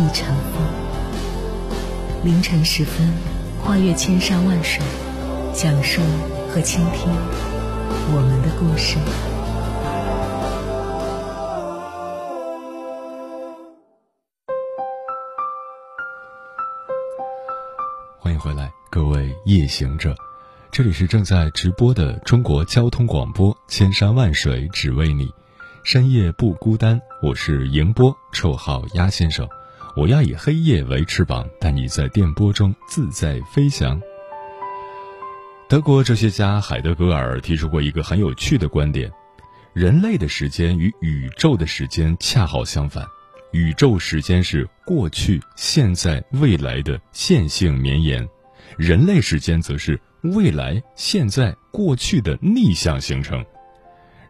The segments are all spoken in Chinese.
亦成风。凌晨时分，跨越千山万水，讲述和倾听我们的故事。欢迎回来，各位夜行者，这里是正在直播的中国交通广播，千山万水只为你，深夜不孤单。我是迎波，绰号鸭先生。我要以黑夜为翅膀，带你在电波中自在飞翔。德国哲学家海德格尔提出过一个很有趣的观点：人类的时间与宇宙的时间恰好相反。宇宙时间是过去、现在、未来的线性绵延，人类时间则是未来、现在、过去的逆向形成。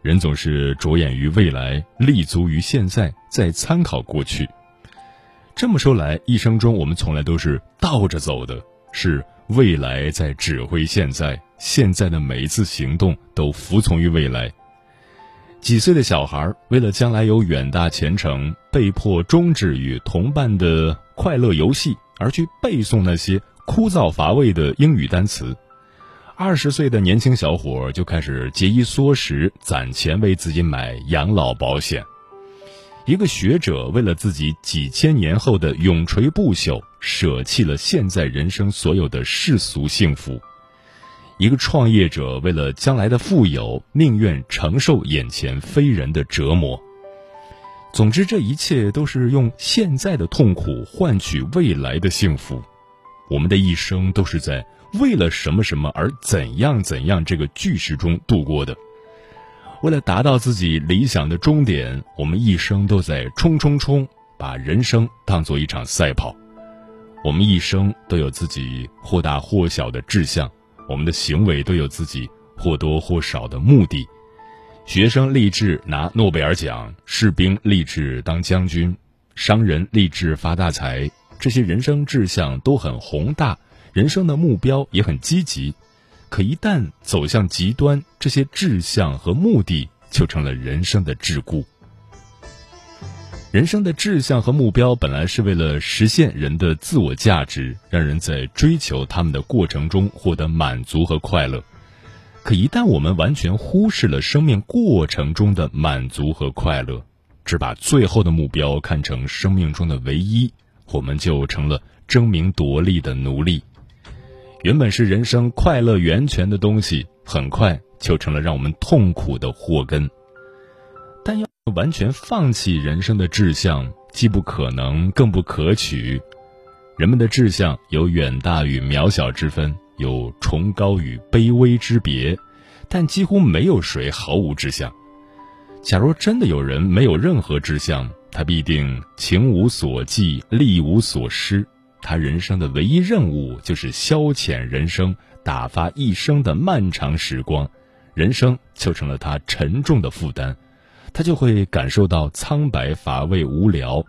人总是着眼于未来，立足于现在，再参考过去。这么说来，一生中我们从来都是倒着走的，是未来在指挥现在，现在的每一次行动都服从于未来。几岁的小孩为了将来有远大前程，被迫终止与同伴的快乐游戏，而去背诵那些枯燥乏味的英语单词。二十岁的年轻小伙就开始节衣缩食，攒钱为自己买养老保险。一个学者为了自己几千年后的永垂不朽，舍弃了现在人生所有的世俗幸福。一个创业者为了将来的富有，宁愿承受眼前非人的折磨。总之，这一切都是用现在的痛苦换取未来的幸福。我们的一生都是在为了什么什么而怎样怎样这个句式中度过的。为了达到自己理想的终点，我们一生都在冲冲冲，把人生当做一场赛跑。我们一生都有自己或大或小的志向。我们的行为都有自己或多或少的目的。学生立志拿诺贝尔奖，士兵立志当将军，商人立志发大财。这些人生志向都很宏大，人生的目标也很积极。可一旦走向极端，这些志向和目的就成了人生的桎梏。人生的志向和目标本来是为了实现人的自我价值，让人在追求他们的过程中获得满足和快乐。可一旦我们完全忽视了生命过程中的满足和快乐，只把最后的目标看成生命中的唯一，我们就成了争名夺利的奴隶。原本是人生快乐源泉的东西，很快就成了让我们痛苦的祸根。但要完全放弃人生的志向，既不可能，更不可取。人们的志向有远大与渺小之分，有崇高与卑微之别，但几乎没有谁毫无志向。假如真的有人没有任何志向，他必定情无所寄，力无所施。他人生的唯一任务就是消遣人生，打发一生的漫长时光，人生就成了他沉重的负担。他就会感受到苍白、乏味、无聊，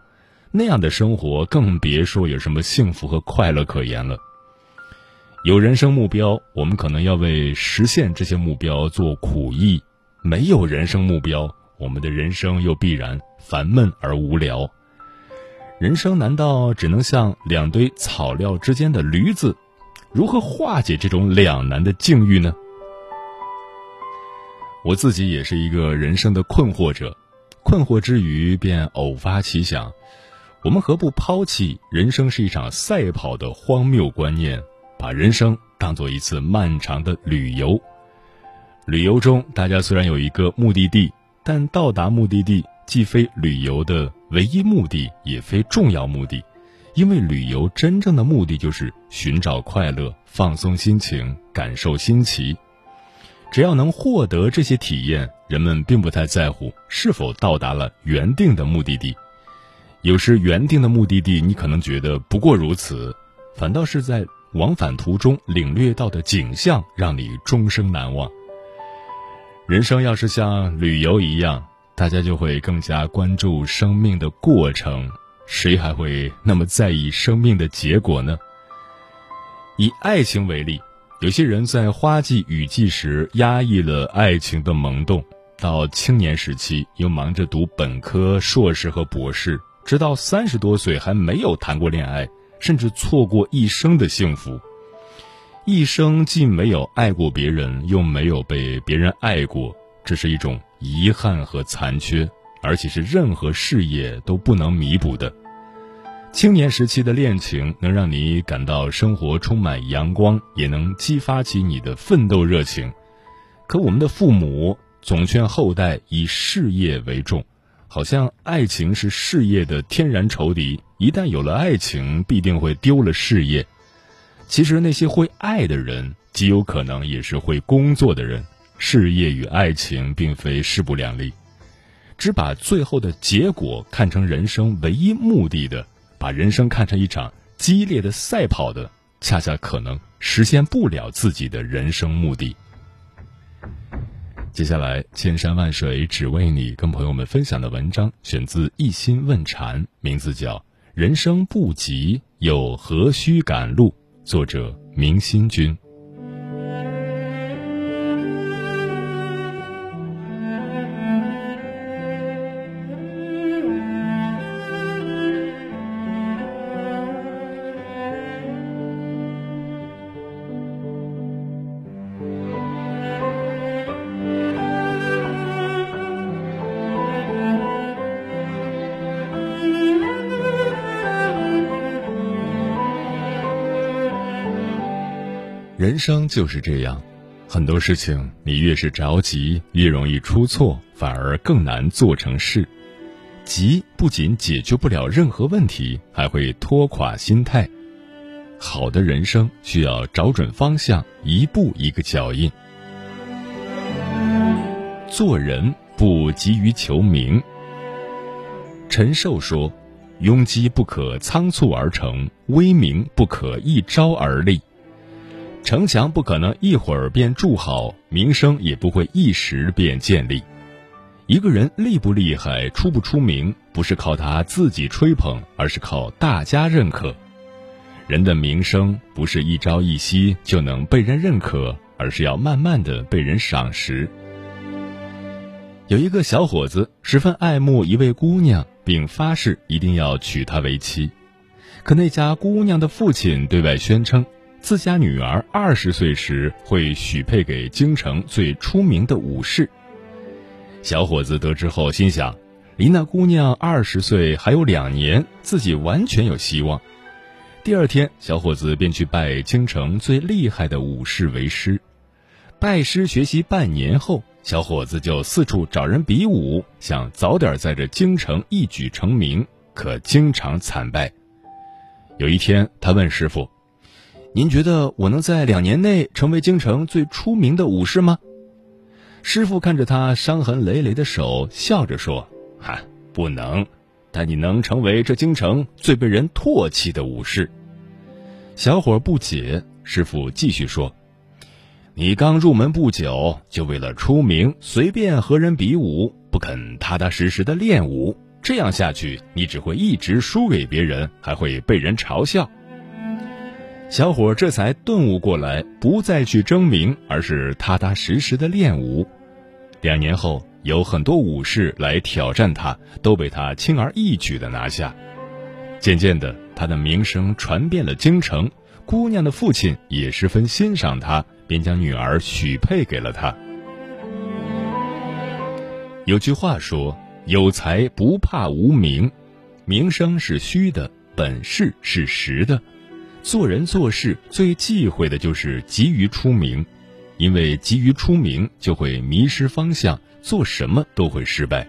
那样的生活更别说有什么幸福和快乐可言了。有人生目标，我们可能要为实现这些目标做苦役；没有人生目标，我们的人生又必然烦闷而无聊。人生难道只能像两堆草料之间的驴子？如何化解这种两难的境遇呢？我自己也是一个人生的困惑者，困惑之余便偶发奇想：我们何不抛弃“人生是一场赛跑”的荒谬观念，把人生当做一次漫长的旅游？旅游中，大家虽然有一个目的地，但到达目的地既非旅游的唯一目的，也非重要目的，因为旅游真正的目的就是寻找快乐、放松心情、感受新奇。只要能获得这些体验，人们并不太在乎是否到达了原定的目的地。有时原定的目的地，你可能觉得不过如此，反倒是在往返途中领略到的景象，让你终生难忘。人生要是像旅游一样，大家就会更加关注生命的过程，谁还会那么在意生命的结果呢？以爱情为例，有些人在花季雨季时压抑了爱情的萌动，到青年时期又忙着读本科、硕士和博士。直到三十多岁还没有谈过恋爱，甚至错过一生的幸福。一生既没有爱过别人，又没有被别人爱过，这是一种遗憾和残缺，而且是任何事业都不能弥补的。青年时期的恋情能让你感到生活充满阳光，也能激发起你的奋斗热情。可我们的父母总劝后代以事业为重。好像爱情是事业的天然仇敌，一旦有了爱情，必定会丢了事业。其实那些会爱的人，极有可能也是会工作的人。事业与爱情并非势不两立，只把最后的结果看成人生唯一目的的，把人生看成一场激烈的赛跑的，恰恰可能实现不了自己的人生目的。接下来，千山万水只为你，跟朋友们分享的文章选自《一心问禅》，名字叫《人生不急，又何须赶路》，作者明心君。生就是这样，很多事情你越是着急，越容易出错，反而更难做成事。急不仅解决不了任何问题，还会拖垮心态。好的人生需要找准方向，一步一个脚印。做人不急于求名。陈寿说：“庸机不可仓促而成，威名不可一朝而立。”城墙不可能一会儿便筑好，名声也不会一时便建立。一个人厉不厉害、出不出名，不是靠他自己吹捧，而是靠大家认可。人的名声不是一朝一夕就能被人认可，而是要慢慢的被人赏识。有一个小伙子十分爱慕一位姑娘，并发誓一定要娶她为妻，可那家姑娘的父亲对外宣称。自家女儿二十岁时会许配给京城最出名的武士。小伙子得知后心想，离那姑娘二十岁还有两年，自己完全有希望。第二天，小伙子便去拜京城最厉害的武士为师。拜师学习半年后，小伙子就四处找人比武，想早点在这京城一举成名，可经常惨败。有一天，他问师傅。您觉得我能在两年内成为京城最出名的武士吗？师傅看着他伤痕累累的手，笑着说：“哈，不能，但你能成为这京城最被人唾弃的武士。”小伙不解，师傅继续说：“你刚入门不久，就为了出名随便和人比武，不肯踏踏实实的练武，这样下去，你只会一直输给别人，还会被人嘲笑。”小伙这才顿悟过来，不再去争名，而是踏踏实实的练武。两年后，有很多武士来挑战他，都被他轻而易举的拿下。渐渐的，他的名声传遍了京城，姑娘的父亲也十分欣赏他，便将女儿许配给了他。有句话说：“有才不怕无名，名声是虚的，本事是实的。”做人做事最忌讳的就是急于出名，因为急于出名就会迷失方向，做什么都会失败。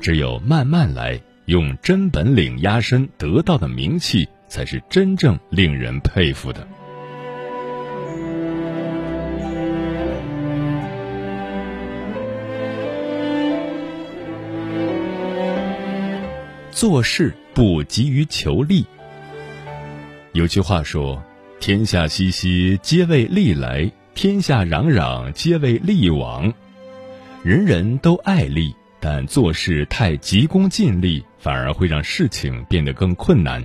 只有慢慢来，用真本领压身得到的名气，才是真正令人佩服的。做事不急于求利。有句话说：“天下熙熙，皆为利来；天下攘攘，皆为利往。”人人都爱利，但做事太急功近利，反而会让事情变得更困难。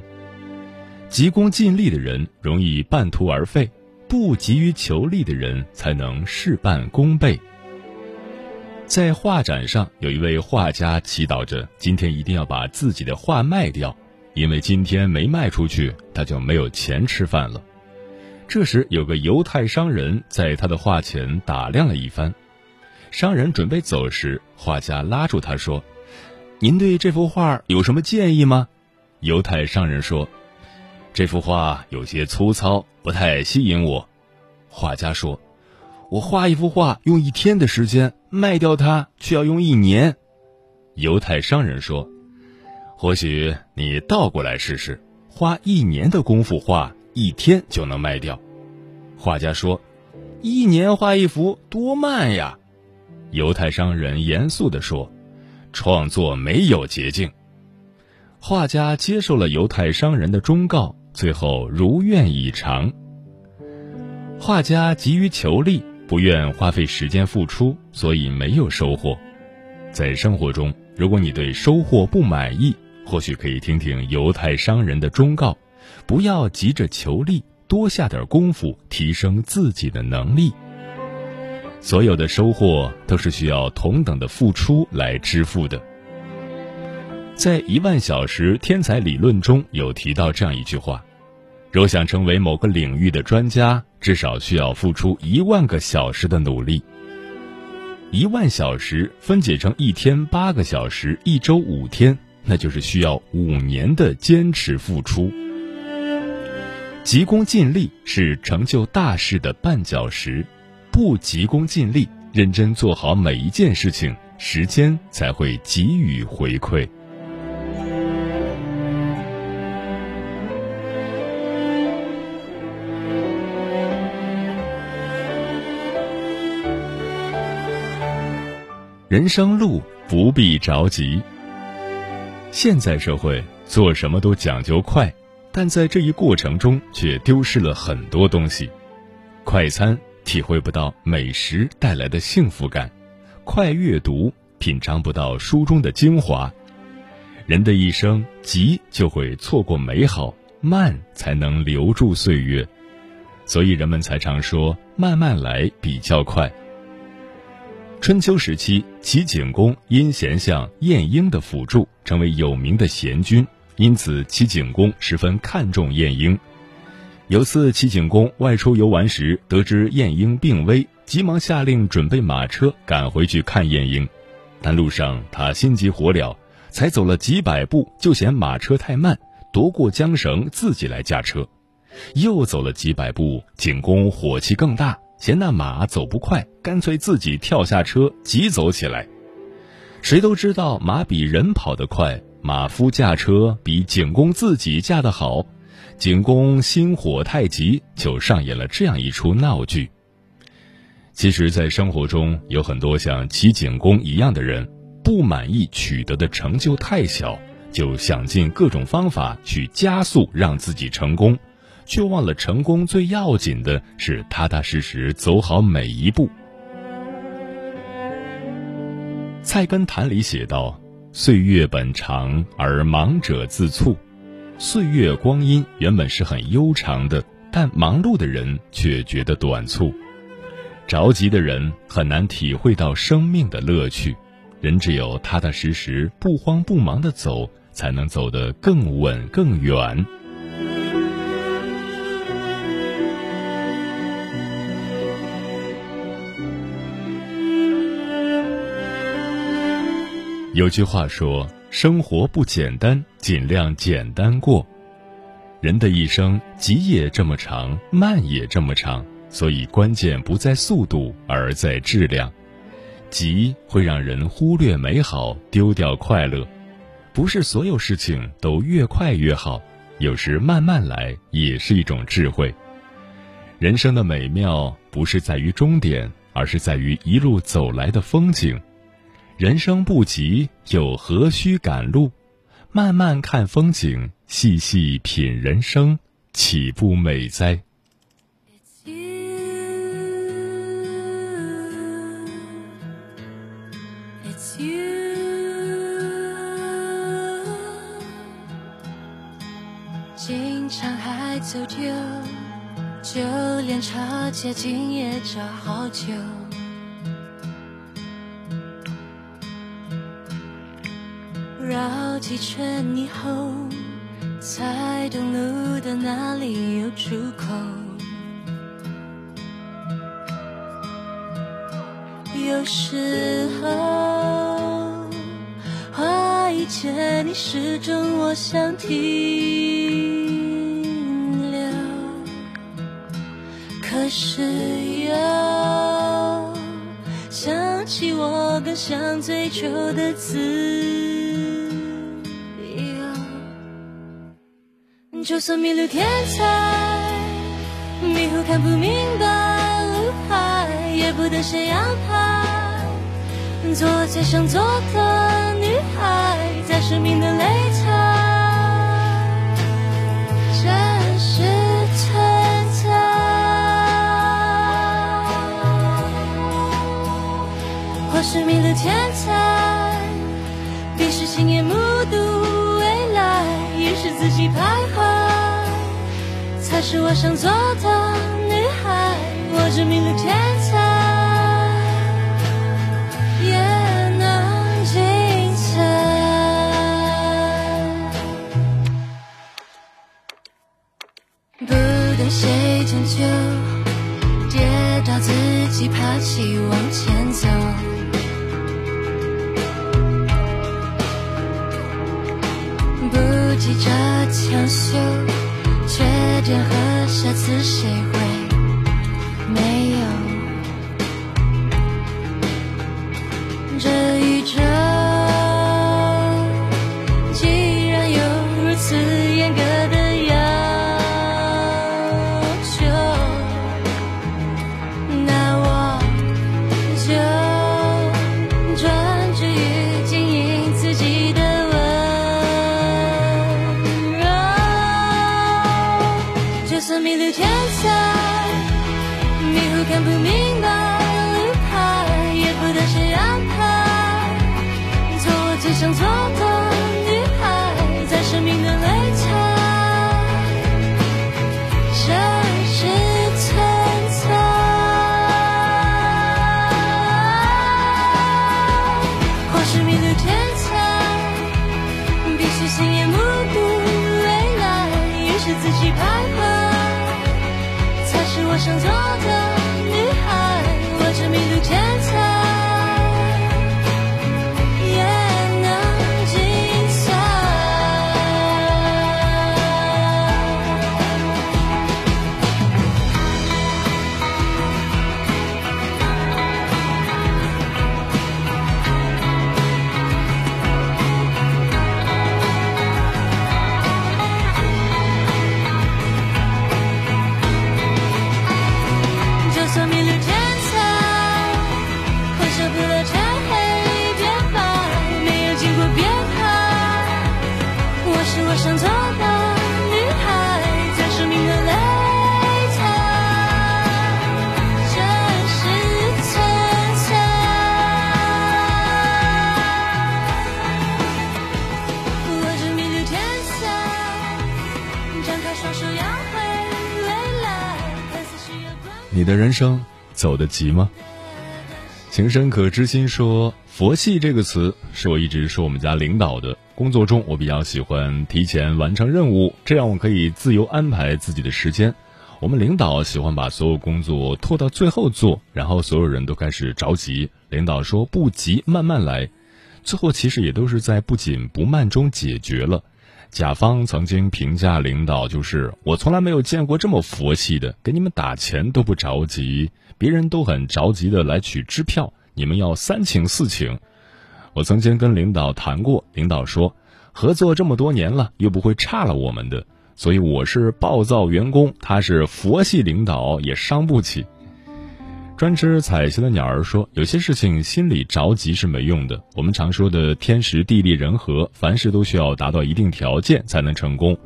急功近利的人容易半途而废，不急于求利的人才能事半功倍。在画展上，有一位画家祈祷着今天一定要把自己的画卖掉。因为今天没卖出去，他就没有钱吃饭了。这时，有个犹太商人在他的画前打量了一番。商人准备走时，画家拉住他说：“您对这幅画有什么建议吗？”犹太商人说：“这幅画有些粗糙，不太吸引我。”画家说：“我画一幅画用一天的时间，卖掉它却要用一年。”犹太商人说。或许你倒过来试试，花一年的功夫画，一天就能卖掉。画家说：“一年画一幅多慢呀！”犹太商人严肃地说：“创作没有捷径。”画家接受了犹太商人的忠告，最后如愿以偿。画家急于求利，不愿花费时间付出，所以没有收获。在生活中，如果你对收获不满意，或许可以听听犹太商人的忠告，不要急着求利，多下点功夫，提升自己的能力。所有的收获都是需要同等的付出来支付的。在一万小时天才理论中有提到这样一句话：若想成为某个领域的专家，至少需要付出一万个小时的努力。一万小时分解成一天八个小时，一周五天。那就是需要五年的坚持付出，急功近利是成就大事的绊脚石，不急功近利，认真做好每一件事情，时间才会给予回馈。人生路不必着急。现在社会做什么都讲究快，但在这一过程中却丢失了很多东西。快餐体会不到美食带来的幸福感，快阅读品尝不到书中的精华。人的一生急就会错过美好，慢才能留住岁月。所以人们才常说慢慢来比较快。春秋时期，齐景公因贤相晏婴的辅助，成为有名的贤君。因此，齐景公十分看重晏婴。有次，齐景公外出游玩时，得知晏婴病危，急忙下令准备马车赶回去看晏婴。但路上他心急火燎，才走了几百步，就嫌马车太慢，夺过缰绳自己来驾车。又走了几百步，景公火气更大。嫌那马走不快，干脆自己跳下车急走起来。谁都知道马比人跑得快，马夫驾车比景公自己驾得好。景公心火太急，就上演了这样一出闹剧。其实，在生活中有很多像齐景公一样的人，不满意取得的成就太小，就想尽各种方法去加速让自己成功。却忘了，成功最要紧的是踏踏实实走好每一步。《菜根谭》里写道：“岁月本长而忙者自促。”岁月光阴原本是很悠长的，但忙碌的人却觉得短促。着急的人很难体会到生命的乐趣。人只有踏踏实实、不慌不忙的走，才能走得更稳更远。有句话说：“生活不简单，尽量简单过。”人的一生，急也这么长，慢也这么长，所以关键不在速度，而在质量。急会让人忽略美好，丢掉快乐。不是所有事情都越快越好，有时慢慢来也是一种智慧。人生的美妙，不是在于终点，而是在于一路走来的风景。人生不急，又何须赶路？慢慢看风景，细细品人生，岂不美哉？经常还走丢，就连茶接近也找好久。绕几圈以后，才懂路的哪里有出口。有时候话一见你，始终我想停留，可是又想起我更想追求的自由。就算迷路天才，迷糊看不明白路牌，也不等谁安排。做最想做的女孩，在生命的擂台，真实存在。或是迷路天才，闭视亲眼目睹是自己徘徊，才是我想做的女孩。我这迷了天才。也能精彩，不等谁拯救，跌倒自己爬起往前走，记着抢修，缺点和瑕疵谁会天才，迷糊看不明白路牌，也不等谁安排。做我最想做的女孩，在生命的擂台，真实存在。或是迷路天才，必须亲眼目睹未来，于是自己徘徊，想做个你的人生走得急吗？情深可知心说：“佛系这个词是我一直说我们家领导的。工作中，我比较喜欢提前完成任务，这样我可以自由安排自己的时间。我们领导喜欢把所有工作拖到最后做，然后所有人都开始着急。领导说不急，慢慢来。最后其实也都是在不紧不慢中解决了。甲方曾经评价领导就是我从来没有见过这么佛系的，给你们打钱都不着急，别人都很着急的来取支票，你们要三请四请。我曾经跟领导谈过，领导说合作这么多年了，又不会差了我们的，所以我是暴躁员工，他是佛系领导，也伤不起。专吃彩霞的鸟儿说：“有些事情心里着急是没用的。我们常说的天时地利人和，凡事都需要达到一定条件才能成功。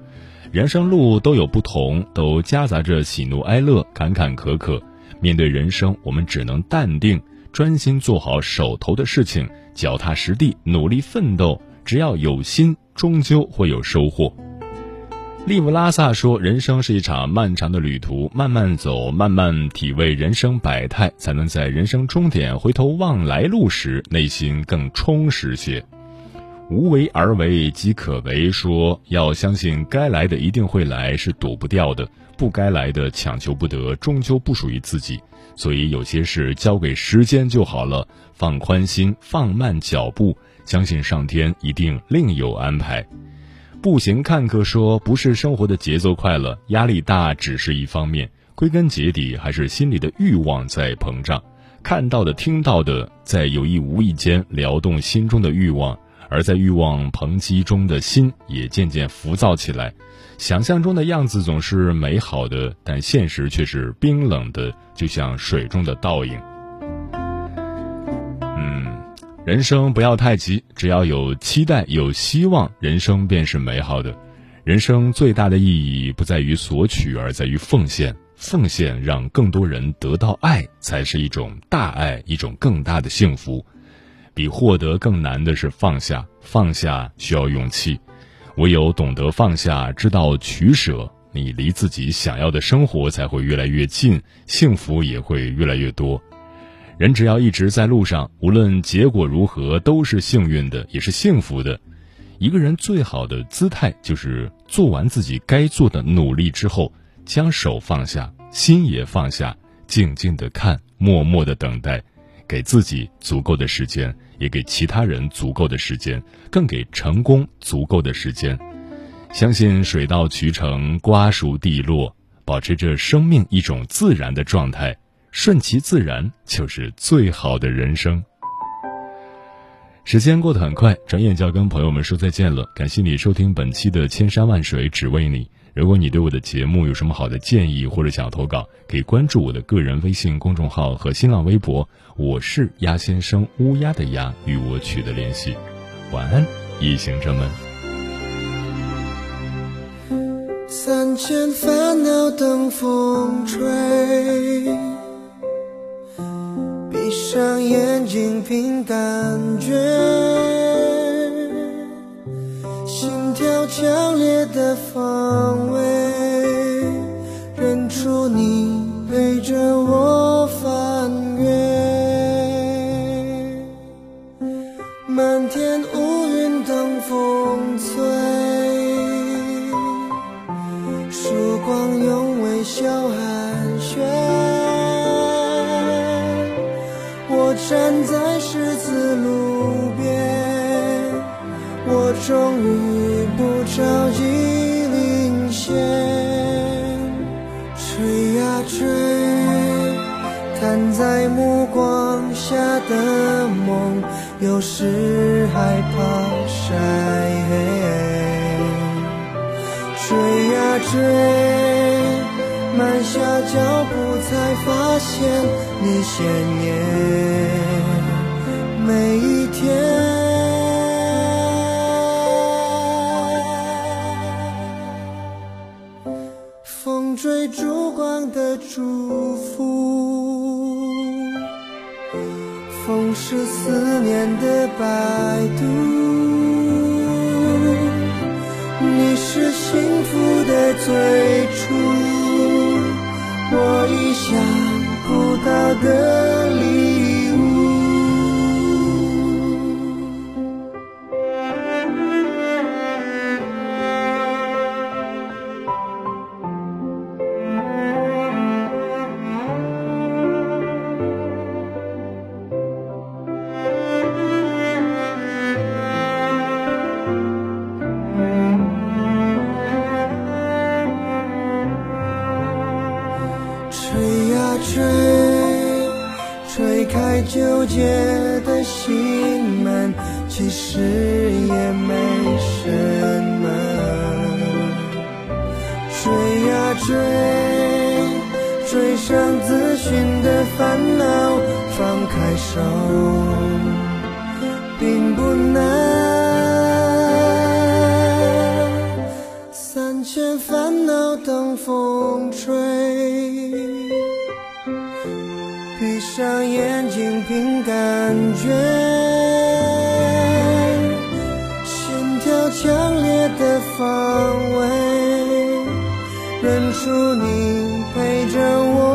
人生路都有不同，都夹杂着喜怒哀乐、坎坎坷坷。面对人生，我们只能淡定，专心做好手头的事情，脚踏实地，努力奋斗。只要有心，终究会有收获。”利布拉萨说：“人生是一场漫长的旅途，慢慢走，慢慢体味人生百态，才能在人生终点回头望来路时，内心更充实些。无为而为即可为。说要相信该来的一定会来，是躲不掉的；不该来的强求不得，终究不属于自己。所以有些事交给时间就好了，放宽心，放慢脚步，相信上天一定另有安排。”步行看客说：“不是生活的节奏快了，压力大只是一方面，归根结底还是心里的欲望在膨胀。看到的、听到的，在有意无意间撩动心中的欲望，而在欲望抨击中的心也渐渐浮躁起来。想象中的样子总是美好的，但现实却是冰冷的，就像水中的倒影。”嗯人生不要太急，只要有期待、有希望，人生便是美好的。人生最大的意义不在于索取，而在于奉献。奉献让更多人得到爱，才是一种大爱，一种更大的幸福。比获得更难的是放下，放下需要勇气。唯有懂得放下，知道取舍，你离自己想要的生活才会越来越近，幸福也会越来越多。人只要一直在路上，无论结果如何，都是幸运的，也是幸福的。一个人最好的姿态，就是做完自己该做的努力之后，将手放下，心也放下，静静的看，默默的等待，给自己足够的时间，也给其他人足够的时间，更给成功足够的时间。相信水到渠成，瓜熟蒂落，保持着生命一种自然的状态。顺其自然就是最好的人生。时间过得很快，转眼就要跟朋友们说再见了。感谢你收听本期的《千山万水只为你》。如果你对我的节目有什么好的建议或者想要投稿，可以关注我的个人微信公众号和新浪微博，我是鸭先生乌鸦的鸭，与我取得联系。晚安，一行者们。三千烦恼等风吹。闭上眼睛凭感觉，心跳强烈的方位，认出你陪着我。站在十字路边，我终于不着急领先，追呀追，看在目光下的梦，有时害怕晒黑，追呀追。慢下脚步，才发现你鲜艳每一天。风吹烛光的祝福，风是思念的摆渡，你是幸福的最初。的开纠结的心门，其实也没什么。追呀追，追上自。寻的烦恼，放开手，并不难。三千烦恼等风吹，上眼睛凭感觉，心跳强烈的方位，认出你陪着我。